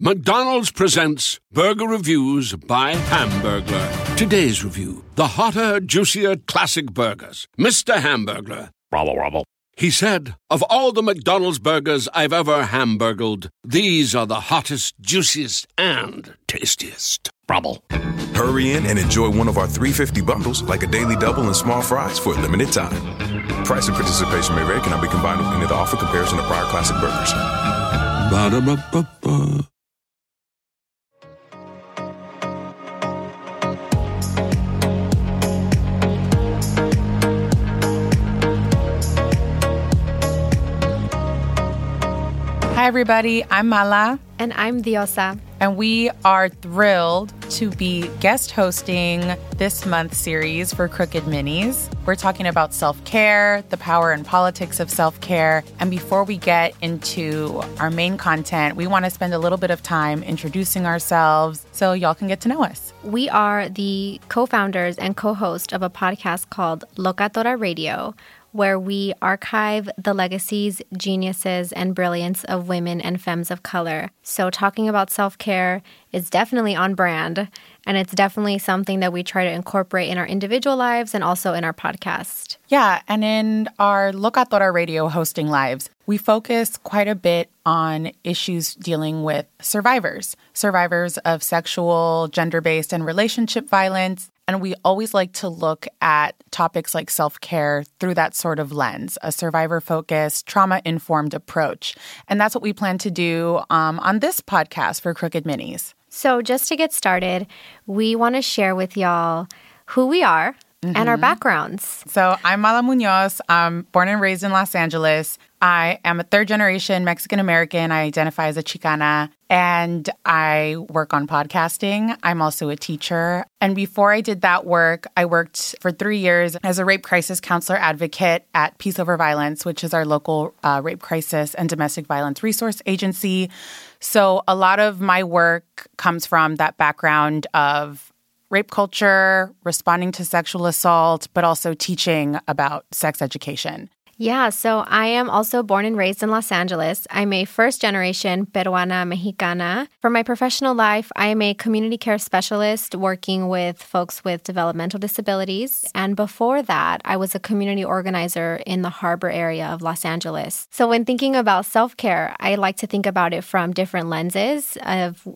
McDonald's presents Burger Reviews by Hamburglar. Today's review the hotter, juicier classic burgers. Mr. Hamburglar. Robble, robble. He said, Of all the McDonald's burgers I've ever hamburgled, these are the hottest, juiciest, and tastiest. Robble. Hurry in and enjoy one of our 350 bundles, like a daily double and small fries, for a limited time. Price and participation may vary, cannot be combined with any other offer comparison to prior classic burgers. Ba-da-ba-ba-ba. Hi, everybody. I'm Mala, And I'm Diosa. and we are thrilled to be guest hosting this month's series for Crooked Minis. We're talking about self care, the power and politics of self care. And before we get into our main content, we want to spend a little bit of time introducing ourselves so y'all can get to know us. We are the co founders and co host of a podcast called Locatora Radio, where we archive the legacies, geniuses, and brilliance of women and femmes of color. So, talking about self care is definitely on brand, and it's definitely something that we try to incorporate in our individual lives and also in our podcast. Yeah, and in our Locatora Radio hosting lives, we focus quite a bit on issues dealing with survivors, survivors of sexual, gender based, and relationship violence. And we always like to look at topics like self care through that sort of lens, a survivor focused, trauma informed approach. And that's what we plan to do um, on this podcast for Crooked Minis. So, just to get started, we want to share with y'all who we are and our backgrounds. So I'm Mala Munoz. I'm born and raised in Los Angeles. I am a third generation Mexican American. I identify as a Chicana and I work on podcasting. I'm also a teacher. And before I did that work, I worked for three years as a rape crisis counselor advocate at Peace Over Violence, which is our local uh, rape crisis and domestic violence resource agency. So a lot of my work comes from that background of rape culture, responding to sexual assault, but also teaching about sex education. Yeah, so I am also born and raised in Los Angeles. I'm a first generation Peruana Mexicana. For my professional life, I am a community care specialist working with folks with developmental disabilities. And before that, I was a community organizer in the harbor area of Los Angeles. So when thinking about self care, I like to think about it from different lenses of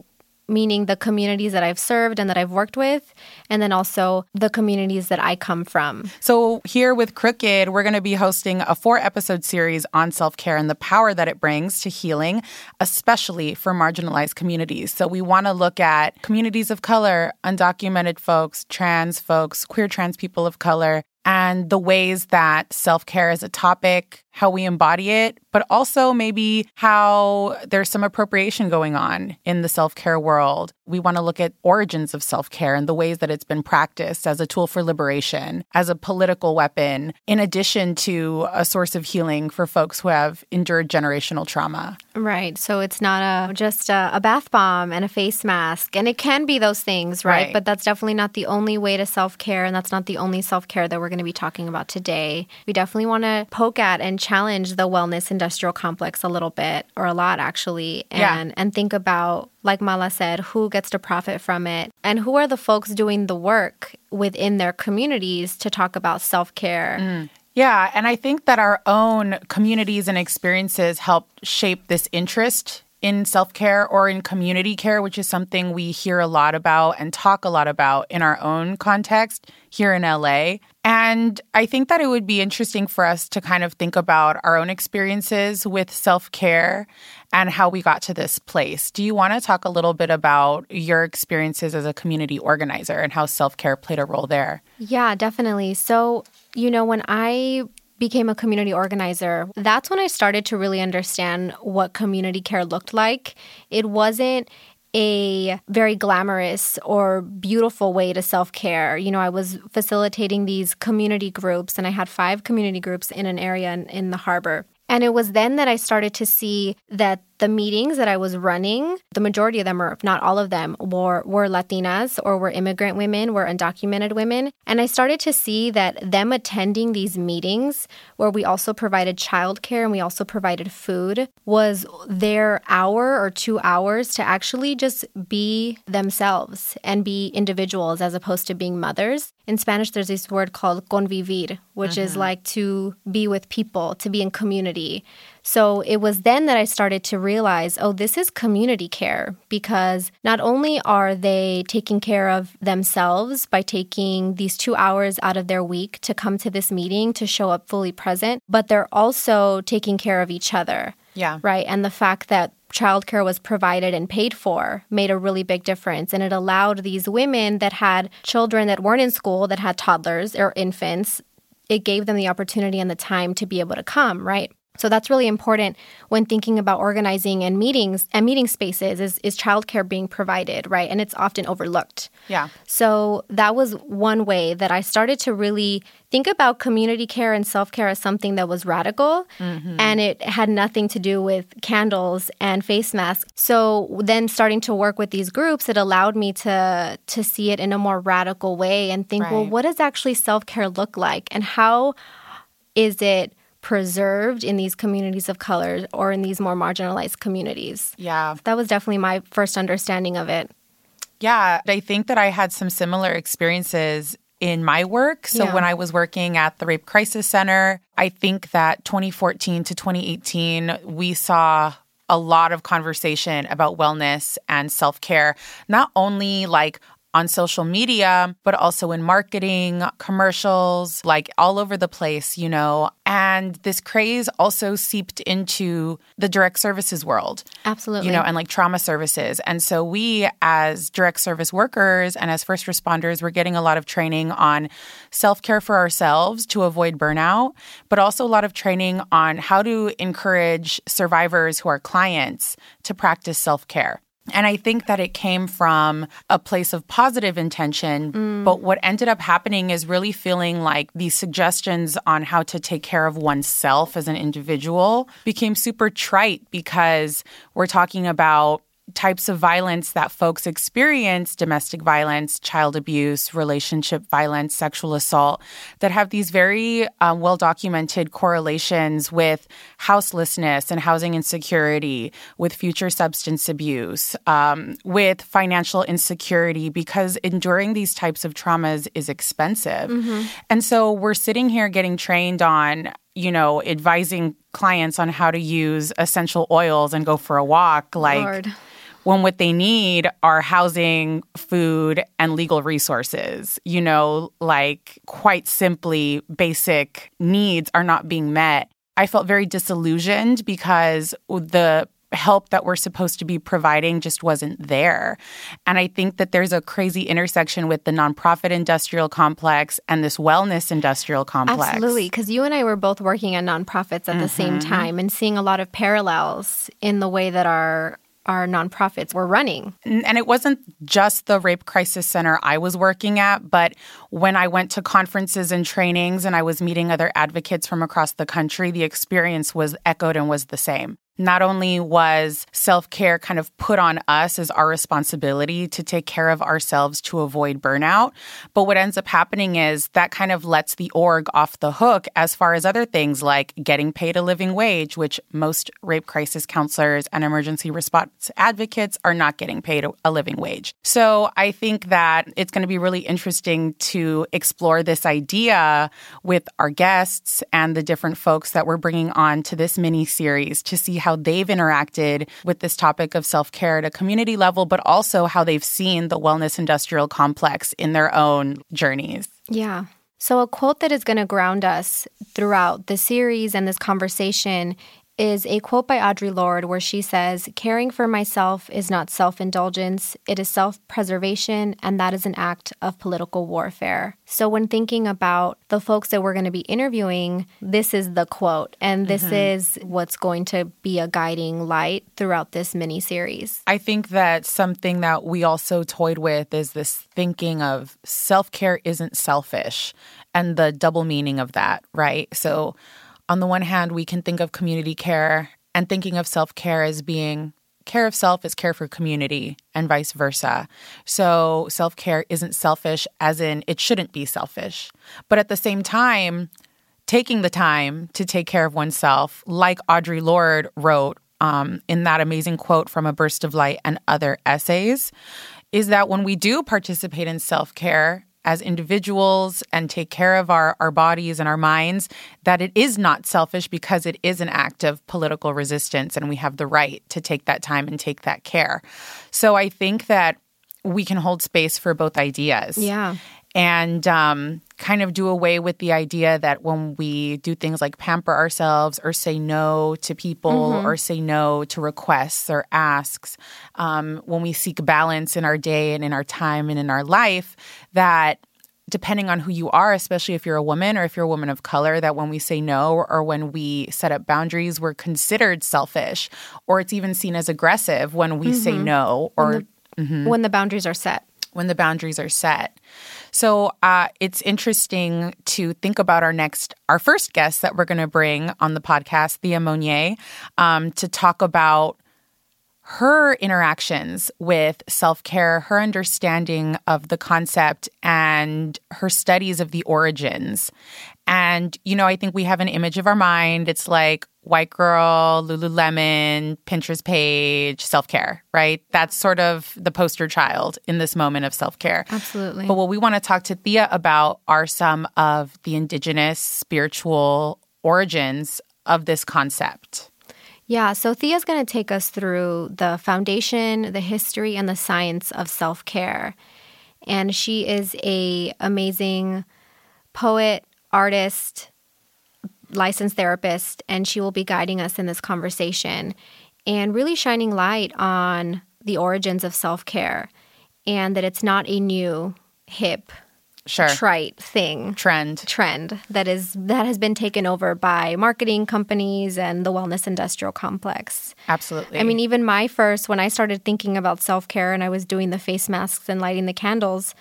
meaning the communities that I've served and that I've worked with, and then also the communities that I come from. So, here with Crooked, we're going to be hosting a four episode series on self care and the power that it brings to healing, especially for marginalized communities. So, we want to look at communities of color, undocumented folks, trans folks, queer trans people of color, and the ways that self care is a topic, how we embody it, but also maybe how there's some appropriation going on in the self care world. We want to look at origins of self care and the ways that it's been practiced as a tool for liberation, as a political weapon, in addition to a source of healing for folks who have endured generational trauma. Right. So it's not a just a, a bath bomb and a face mask, and it can be those things, right? Right. But that's definitely not the only way to self care, and that's not the only self care that we're going to be talking about today. We definitely want to poke at and challenge the wellness industrial complex a little bit, or a lot actually, Yeah. and and think about. Like Mala said, who gets to profit from it? And who are the folks doing the work within their communities to talk about self care? Mm. Yeah, and I think that our own communities and experiences help shape this interest in self care or in community care, which is something we hear a lot about and talk a lot about in our own context here in LA. And I think that it would be interesting for us to kind of think about our own experiences with self care and how we got to this place. Do you want to talk a little bit about your experiences as a community organizer and how self care played a role there? Yeah, definitely. So, you know, when I became a community organizer, that's when I started to really understand what community care looked like. It wasn't a very glamorous or beautiful way to self care. You know, I was facilitating these community groups, and I had five community groups in an area in, in the harbor. And it was then that I started to see that the meetings that I was running, the majority of them, or if not all of them, were, were Latinas or were immigrant women, were undocumented women. And I started to see that them attending these meetings, where we also provided childcare and we also provided food, was their hour or two hours to actually just be themselves and be individuals as opposed to being mothers. In Spanish, there's this word called convivir, which is uh-huh. like to be with people, to be in community. So it was then that I started to realize, oh, this is community care because not only are they taking care of themselves by taking these two hours out of their week to come to this meeting to show up fully present, but they're also taking care of each other. Yeah. Right. And the fact that childcare was provided and paid for made a really big difference. And it allowed these women that had children that weren't in school, that had toddlers or infants, it gave them the opportunity and the time to be able to come, right? So that's really important when thinking about organizing and meetings and meeting spaces is, is childcare being provided, right? And it's often overlooked. Yeah. So that was one way that I started to really think about community care and self care as something that was radical Mm-hmm. and it had nothing to do with candles and face masks. So then starting to work with these groups, it allowed me to to see it in a more radical way and think, well, what does actually self care look like and how is it preserved in these communities of color or in these more marginalized communities? Yeah. That was definitely my first understanding of it. Yeah, I think that I had some similar experiences in my work. So Yeah. when I was working at the Rape Crisis Center, I think that 2014 to 2018, we saw a lot of conversation about wellness and self care, not only like on social media, but also in marketing, commercials, like all over the place, you know. And this craze also seeped into the direct services world Absolutely. you know, and like trauma services. And so we, as direct service workers and as first responders, we're getting a lot of training on self care for ourselves to avoid burnout, but also a lot of training on how to encourage survivors who are clients to practice self care. And I think that it came from a place of positive intention. Mm. But what ended up happening is really feeling like these suggestions on how to take care of oneself as an individual became super trite because we're talking about types of violence that folks experience domestic violence, child abuse, relationship violence, sexual assault that have these very um, well documented correlations with houselessness and housing insecurity, with future substance abuse, um, with financial insecurity, because enduring these types of traumas is expensive. And so we're sitting here getting trained on you know, advising clients on how to use essential oils and go for a walk. Like, Lord. When what they need are housing, food, and legal resources. You know, like quite simply, basic needs are not being met. I felt very disillusioned because the help that we're supposed to be providing just wasn't there. And I think that there's a crazy intersection with the nonprofit industrial complex and this wellness industrial complex. Absolutely, because you and I were both working at nonprofits at the same Mm-hmm. time and seeing a lot of parallels in the way that our our nonprofits were running. And it wasn't just the rape crisis center I was working at, but when I went to conferences and trainings and I was meeting other advocates from across the country, the experience was echoed and was the same. Not only was self care kind of put on us as our responsibility to take care of ourselves to avoid burnout, but what ends up happening is that kind of lets the org off the hook as far as other things like getting paid a living wage, which most rape crisis counselors and emergency response advocates are not getting paid a, living wage. So I think that it's going to be really interesting to explore this idea with our guests and the different folks that we're bringing on to this mini series to see how they've interacted with this topic of self care at a community level, but also how they've seen the wellness industrial complex in their own journeys. Yeah. So, a quote that is going to ground us throughout the series and this conversation is a quote by Audre Lorde where she says, Caring for myself is not self indulgence, it is self preservation, and that is an act of political warfare. So, when thinking about the folks that we're going to be interviewing, this is the quote, and this mm-hmm. is what's going to be a guiding light throughout this mini series. I think that something that we also toyed with is this thinking of self care isn't selfish and the double meaning of that, right? So, on the one hand, we can think of community care and thinking of self care as being care of self is care for community and vice versa. So self care isn't selfish, as in it shouldn't be selfish. But at the same time, taking the time to take care of oneself, like Audre Lorde wrote um, in that amazing quote from A Burst of Light and other essays, is that when we do participate in self care, as individuals and take care of our, our bodies and our minds, that it is not selfish because it is an act of political resistance and we have the right to take that time and take that care. So I think that we can hold space for both ideas. Yeah and um, kind of do away with the idea that when we do things like pamper ourselves or say no to people mm-hmm. or say no to requests or asks, um, when we seek balance in our day and in our time and in our life, that depending on who you are, especially if you're a woman or if you're a woman of color, that when we say no or when we set up boundaries, we're considered selfish or it's even seen as aggressive when we mm-hmm. say no or when the, mm-hmm. when the boundaries are set. When the boundaries are set. So uh, it's interesting to think about our next, our first guest that we're going to bring on the podcast, Thea Monyeé, um, to talk about her interactions with self care, her understanding of the concept, and her studies of the origins. And, you know, I think we have an image of our mind. It's like white girl, Lululemon, Pinterest page, self care, right? That's sort of the poster child in this moment of self care. Absolutely. But what we want to talk to Thea about are some of the indigenous spiritual origins of this concept. Yeah, so Thea's going to take us through the foundation, the history, and the science of self care. And she is a amazing poet, artist, licensed therapist, and she will be guiding us in this conversation and really shining light on the origins of self care and that it's not a new, hip, sure. trite thing. Trend. Trend that is that has been taken over by marketing companies and the wellness industrial complex. Absolutely. I mean even my first when i started thinking about self-care and i was doing the face masks and lighting the candles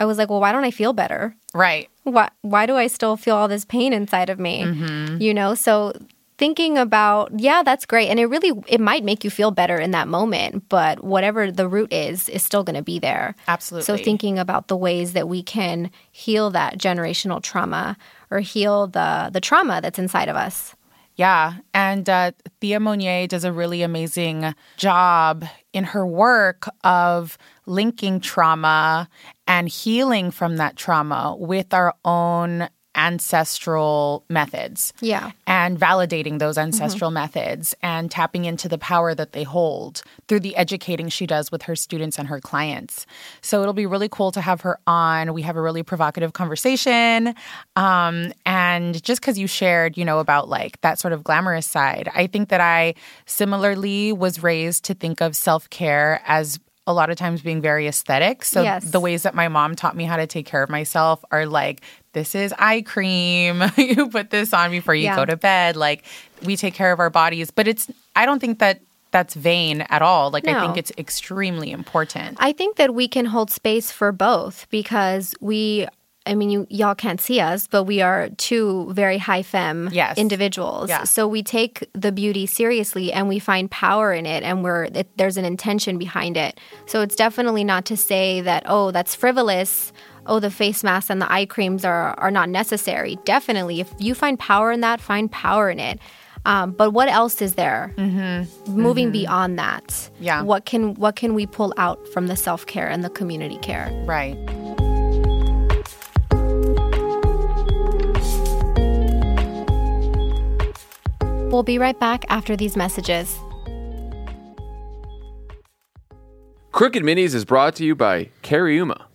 I was like, well, why don't I feel better? Right. Why why do I still feel all this pain inside of me? Mm-hmm. You know, so thinking about yeah that's great and it really it might make you feel better in that moment but whatever the root is is still going to be there absolutely so thinking about the ways that we can heal that generational trauma or heal the the trauma that's inside of us yeah. And uh, Thea Monyeé does a really amazing job in her work of linking trauma and healing from that trauma with our own ancestral methods. Yeah. And validating those ancestral mm-hmm. methods and tapping into the power that they hold through the educating she does with her students and her clients. So it'll be really cool to have her on. We have a really provocative conversation. Um, and just because you shared, you know, about like that sort of glamorous side, I think that I similarly was raised to think of self care as a lot of times being very aesthetic. So yes. the ways that my mom taught me how to take care of myself are like this is eye cream. you put this on before you yeah. go to bed. Like we take care of our bodies, but it's I don't think that that's vain at all. Like no. I think it's extremely important. I think that we can hold space for both because we I mean, you y'all can't see us, but we are two very high femme yes. individuals. Yeah. So we take the beauty seriously, and we find power in it, and we're it, there's an intention behind it. So it's definitely not to say that oh, that's frivolous. Oh, the face masks and the eye creams are are not necessary. Definitely, if you find power in that, find power in it. Um, but what else is there? Mm-hmm. Moving mm-hmm. beyond that, yeah. What can what can we pull out from the self care and the community care? Right. We'll be right back after these messages. Crooked Minis is brought to you by Cariuma.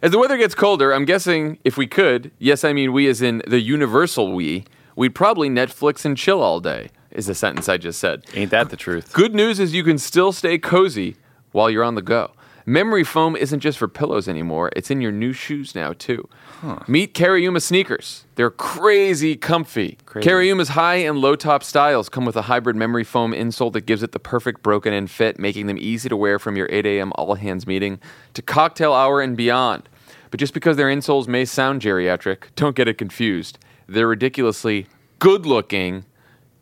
As the weather gets colder, I'm guessing if we could, yes, I mean we as in the universal we, we'd probably Netflix and chill all day, is the sentence I just said. Ain't that the truth? Good news is you can still stay cozy while you're on the go. Memory foam isn't just for pillows anymore, it's in your new shoes now, too. Huh. Meet Cariuma sneakers. They're crazy comfy. Crazy. Cariuma's high and low top styles come with a hybrid memory foam insole that gives it the perfect broken in fit, making them easy to wear from your 8 a.m. all hands meeting to cocktail hour and beyond. But just because their insoles may sound geriatric, don't get it confused. They're ridiculously good looking,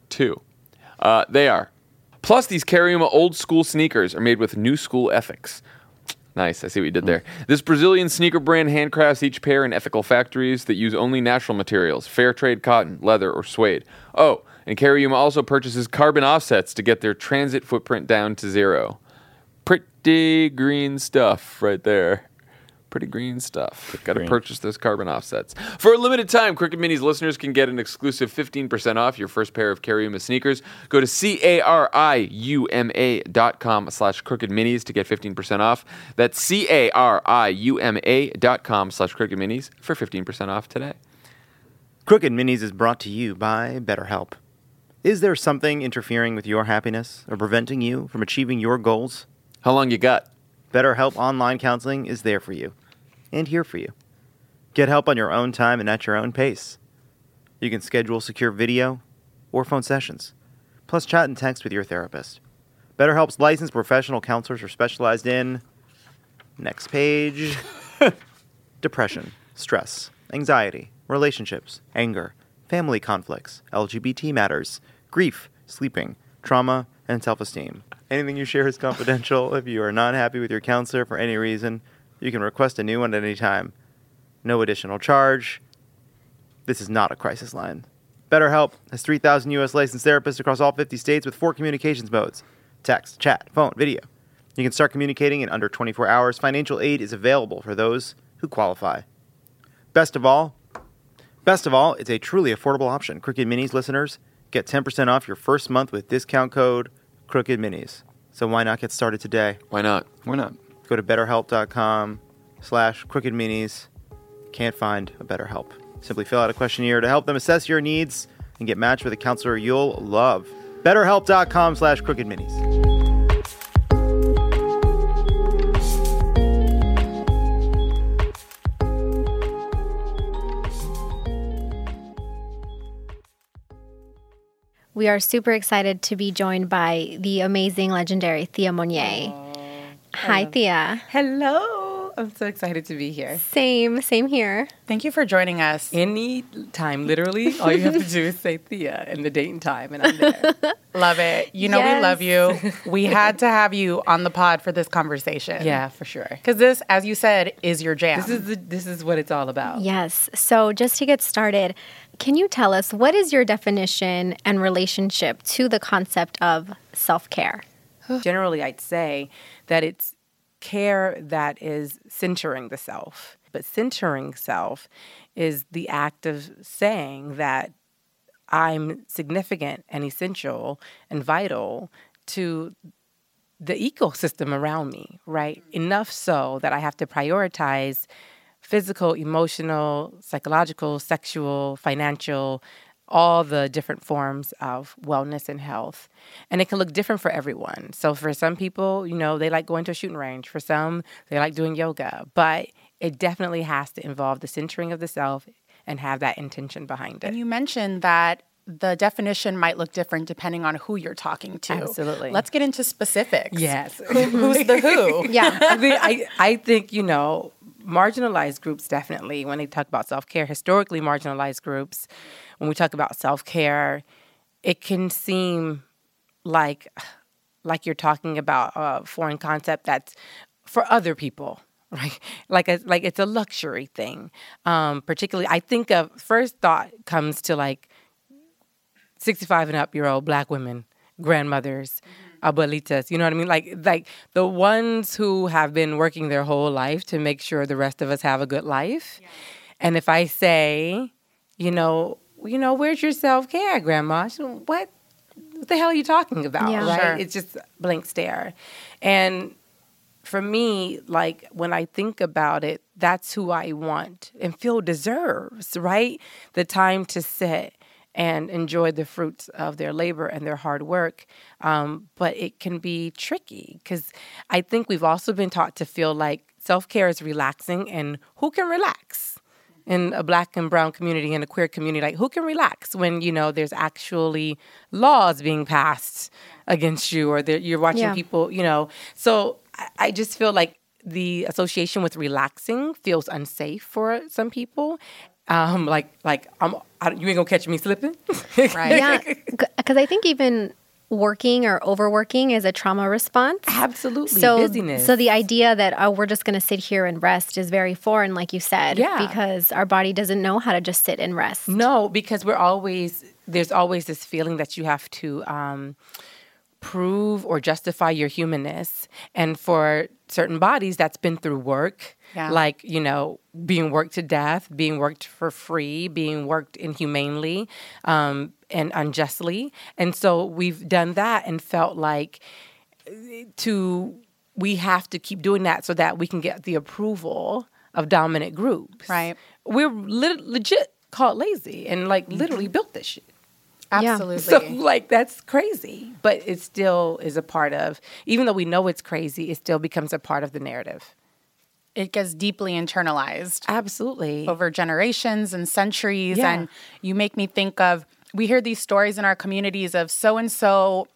too. Uh, they are. Plus, these Cariuma old school sneakers are made with new school ethics. Nice. I see what you did hmm. there. This Brazilian sneaker brand handcrafts each pair in ethical factories that use only natural materials, fair trade cotton, leather, or suede. Oh, and Cariuma also purchases carbon offsets to get their transit footprint down to zero. Pretty green stuff right there. Pretty green stuff. Got to purchase those carbon offsets. For a limited time, Crooked Minis listeners can get an exclusive 15% off your first pair of Cariuma sneakers. Go to C-A-R-I-U-M-A dot com slash Crooked Minis to get 15% off. That's C-A-R-I-U-M-A dot com slash Crooked Minis for 15% off today. Crooked Minis is brought to you by BetterHelp. Is there something interfering with your happiness or preventing you from achieving your goals? How long you got? BetterHelp Online Counseling is there for you and here for you. Get help on your own time and at your own pace. You can schedule secure video or phone sessions, plus chat and text with your therapist. BetterHelp's licensed professional counselors are specialized in next page depression, stress, anxiety, relationships, anger, family conflicts, LGBT matters, grief, sleeping, trauma, and self esteem. Anything you share is confidential. if you are not happy with your counselor for any reason, you can request a new one at any time. No additional charge. This is not a crisis line. BetterHelp has 3,000 U.S. licensed therapists across all 50 states with four communications modes text, chat, phone, video. You can start communicating in under 24 hours. Financial aid is available for those who qualify. Best of all, best of all, it's a truly affordable option. Crooked Minis listeners get 10% off your first month with discount code Crooked Minis. So why not get started today? Why not? Why not? Go to betterhelp.com slash crooked minis. Can't find a better help. Simply fill out a questionnaire to help them assess your needs and get matched with a counselor you'll love. Betterhelp.com slash crooked minis. We are super excited to be joined by the amazing, legendary Thea Monyeé. Hi, Thea. Hello. I'm so excited to be here. Same, same here. Thank you for joining us. Any time, literally, all you have to do is say Thea and the date and time, and I'm there. Love it. You know we love you. We had to have you on the pod for this conversation. yeah, for sure. Because this, as you said, is your jam. This is the, this is what it's all about. Yes. So, just to get started, can you tell us what is your definition and relationship to the concept of self care? Generally, I'd say that it's care that is centering the self. But centering self is the act of saying that I'm significant and essential and vital to the ecosystem around me, right? Mm. Enough so that I have to prioritize physical, emotional, psychological, sexual, financial, all the different forms of wellness and health. And it can look different for everyone. So for some people, you know, they like going to a shooting range. For some, they like doing yoga. But it definitely has to involve the centering of the self and have that intention behind it. And you mentioned that the definition might look different depending on who you're talking to. Absolutely. Let's get into specifics. Yes. Who, who's the who? Yeah. I mean, I, I think, you know, marginalized groups definitely, when they talk about self care, historically marginalized groups, when we talk about self care, it can seem like like you're talking about a foreign concept that's for other people right like a, like it's a luxury thing um particularly i think of first thought comes to like 65 and up year old black women, grandmothers, abuelitas, you know what I mean? Like like the ones who have been working their whole life to make sure the rest of us have a good life. And if I say, you know, you know, where's your self-care, grandma? She, what what the hell are you talking about? Yeah. right? Sure. It's just blank stare. And for me, like when I think about it, that's who I want and feel deserves, right? The time to sit and enjoy the fruits of their labor and their hard work. Um, but it can be tricky because I think we've also been taught to feel like self care is relaxing, and who can relax? In a black and brown community and a queer community like who can relax when you know there's actually laws being passed against you or you're watching Yeah. people you know so I, I just feel like the association with relaxing feels unsafe for some people um like like i'm I, you ain't gonna catch me slipping Right. yeah because i think even working or overworking is a trauma response. Absolutely. So, busyness. so the idea that oh, we're just going to sit here and rest is very foreign, like you said, Yeah. because our body doesn't know how to just sit and rest. No, because we're always there's always this feeling that you have to um, prove or justify your humanness, and for certain bodies, that's been through work. Yeah. Like you know, being worked to death, being worked for free, being worked inhumanely um, and unjustly, and so we've done that and felt like to we have to keep doing that so that we can get the approval of dominant groups. Right. We're lit- legit called lazy and like literally built this shit. Absolutely. So like that's crazy, but it still is a part of. Even though we know it's crazy, it still becomes a part of the narrative. it gets deeply internalized. Absolutely. over generations and centuries. Yeah. And you make me think of we hear these stories in our communities of so and so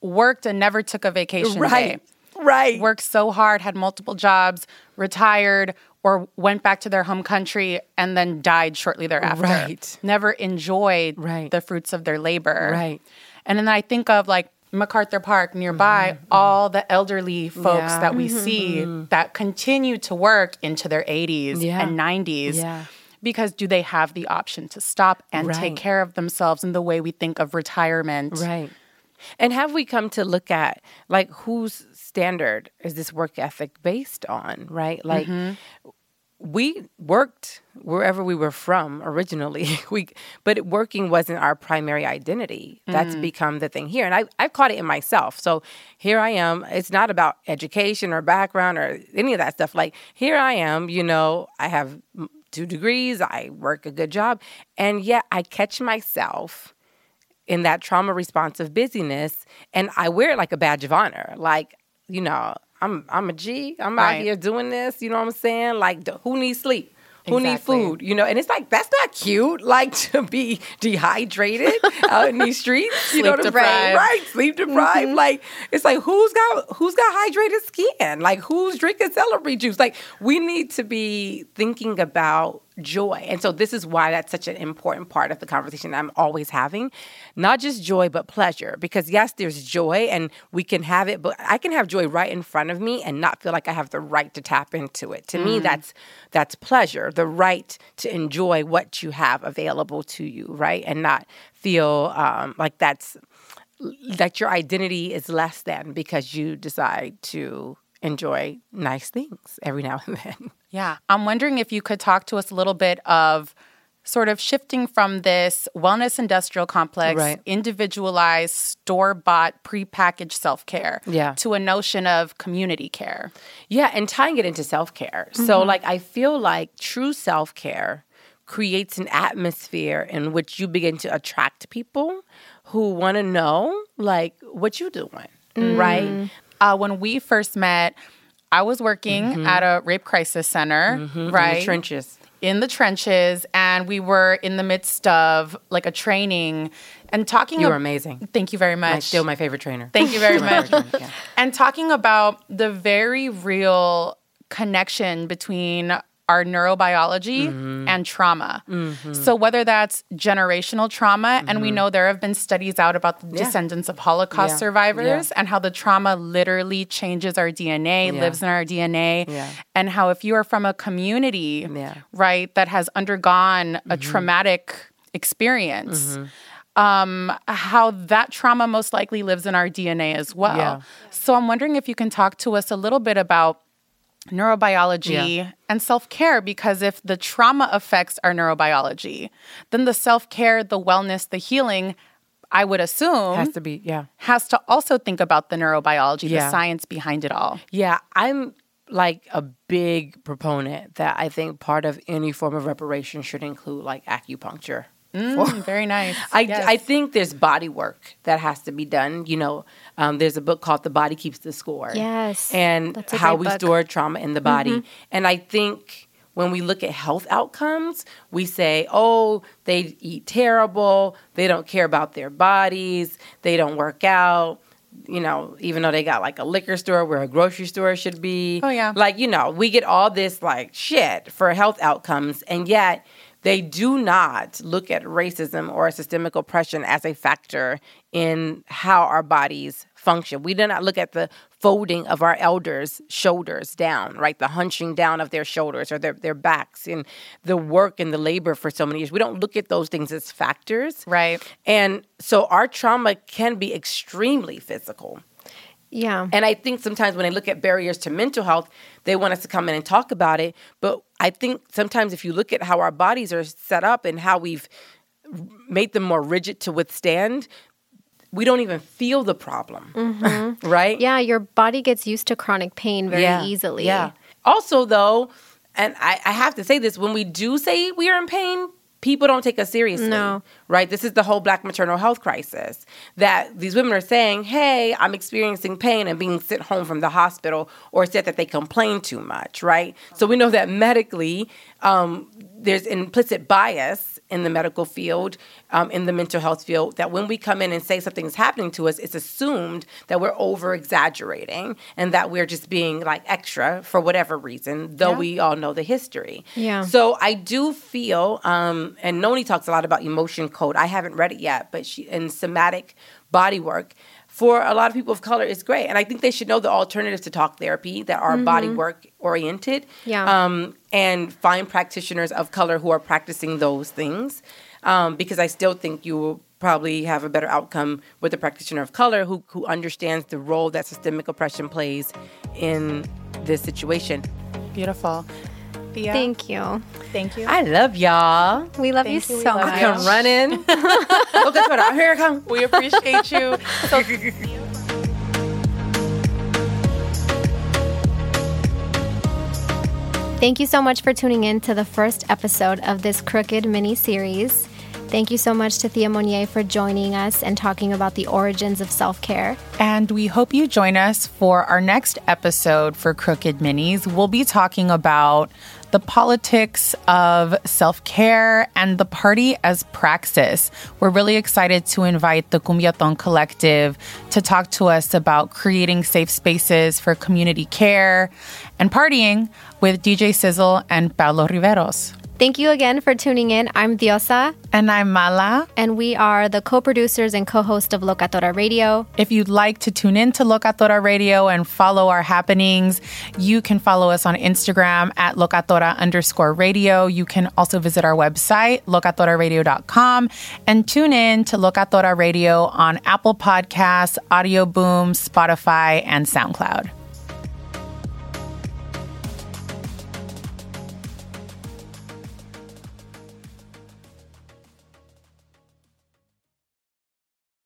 worked and never took a vacation Right. day. Right. Worked so hard, had multiple jobs, retired, or went back to their home country and then died shortly thereafter. Right. Never enjoyed Right. the fruits of their labor. Right. And then I think of like MacArthur Park nearby, mm-hmm. Mm-hmm. all the elderly folks Mm-hmm. Yeah. that we mm-hmm. see that continue to work into their 80s Yeah. and 90s. Yeah. Because do they have the option to stop and Right. take care of themselves in the way we think of retirement? Right. And have we come to look at like whose standard is this work ethic based on, right? Like we worked wherever we were from originally. we but working wasn't our primary identity. That's become the thing here. And I I've caught it in myself. So here I am. It's not about education or background or any of that stuff. Like here I am, you know, I have mm, two degrees, I work a good job, and yet I catch myself in that trauma responsive busyness and I wear it like a badge of honor. Like, you know, I'm I'm a G. I'm out here doing this, you know what I'm saying? Like who needs sleep? Who needs Exactly. food? You know, and it's like that's not cute. Like to be dehydrated out in these streets. You know what I'm saying? Right. Sleep deprived. Mm-hmm. Like it's like who's got who's got hydrated skin? Like who's drinking celery juice? Like we need to be thinking about joy. And so this is why that's such an important part of the conversation I'm always having. Not just joy, but pleasure. Because yes, there's joy and we can have it, but I can have joy right in front of me and not feel like I have the right to tap into it. To me, that's that's pleasure, the right to enjoy what you have available to you, right? And not feel um, like that's that your identity is less than because you decide to enjoy nice things every now and then. Yeah. I'm wondering if you could talk to us a little bit of sort of shifting from this wellness industrial complex, Right. individualized, store bought, prepackaged self care Yeah. to a notion of community care. Yeah, and tying it into self care. So, like, I feel like true self care creates an atmosphere in which you begin to attract people who want to know, like, what you're doing, right? Uh, when we first met, I was working mm-hmm. at a rape crisis center, right? In the trenches. in the trenches and we were in the midst of like a training and talking You were ab- amazing. Thank you very much. Like, still my favorite trainer. Thank you very much. trainer, yeah. And talking about the very real connection between our neurobiology Mm-hmm. and trauma. So whether that's generational trauma, and we know there have been studies out about the Mm-hmm. Yeah. descendants of Holocaust Yeah. survivors and how the trauma literally changes our DNA, Yeah. lives in our DNA, Yeah. and how if you are from a community, Yeah. right, that has undergone a Mm-hmm. traumatic experience, um, how that trauma most likely lives in our DNA as well. Yeah. So I'm wondering if you can talk to us a little bit about neurobiology Yeah. and self care, because if the trauma affects our neurobiology, then the self care, the wellness, the healing, I would assume, Has to be, yeah. has to also think about the neurobiology, the science behind it all. Yeah, I'm like a big proponent that I think part of any form of reparation should include like acupuncture. Mm, very nice. I, Yes. I think there's body work that has to be done. You know, um, there's a book called The Body Keeps the Score. Yes, And how we book. Mm-hmm. store trauma in the body. And I think when we look at health outcomes, we say, oh, they eat terrible. They don't care about their bodies. They don't work out. You know, even though they got like a liquor store where a grocery store should be. Oh, yeah. Like, you know, we get all this like shit for health outcomes. And yet, they do not look at racism or systemic oppression as a factor in how our bodies function. We do not look at the folding of our elders' shoulders down, right? The hunching down of their shoulders or their, their backs and the work and the labor for so many years. We don't look at those things as factors. Right. And so our trauma can be extremely physical. Yeah. And I think sometimes when they look at barriers to mental health, they want us to come in and talk about it. But I think sometimes if you look at how our bodies are set up and how we've made them more rigid to withstand, we don't even feel the problem. Mm-hmm. right? yeah, your body gets used to chronic pain very Yeah. easily. Yeah. Also, though, and I, I have to say this when we do say we are in pain, people don't take us seriously. No. Right? This is the whole black maternal health crisis that these women are saying, hey, I'm experiencing pain and being sent home from the hospital or said that they complain too much, right? So we know that medically, um, there's implicit bias in the medical field, um, in the mental health field, that when we come in and say something's happening to us, it's assumed that we're over exaggerating and that we're just being like extra for whatever reason, though we all know the history. Yeah. So I do feel, um, and Noni talks a lot about emotion code. I haven't read it yet, but she in somatic body work. For a lot of people of color, is great, and I think they should know the alternatives to talk therapy that are body work oriented Yeah. um, and find practitioners of color who are practicing those things. Um, because I still think you will probably have a better outcome with a practitioner of color who, who understands the role that systemic oppression plays in this situation. Beautiful. Thea, Thank you. thank you. I love y'all. We love Thank you you, so love much. you. Come running. Look at Twitter. Here I come. we appreciate you. So Thank you so much for tuning in to the first episode of this Crooked mini series. Thank you so much to Thea Monyeé for joining us and talking about the origins of self care. And we hope you join us for our next episode for Crooked Minis. We'll be talking about the politics of self care and the party as praxis. We're really excited to invite the Cumbiaton Collective to talk to us about creating safe spaces for community care and partying with DJ Sizzle and Paulo Riveros. Thank you again for tuning in. I'm Diosa, And I'm Mala. and we are the co producers and co host of Locatora Radio. If you'd like to tune in to Locatora Radio and follow our happenings, you can follow us on Instagram at locatora underscore radio. You can also visit our website, locatoraradio.com, and tune in to Locatora Radio on Apple Podcasts, Audio Boom, Spotify, and SoundCloud.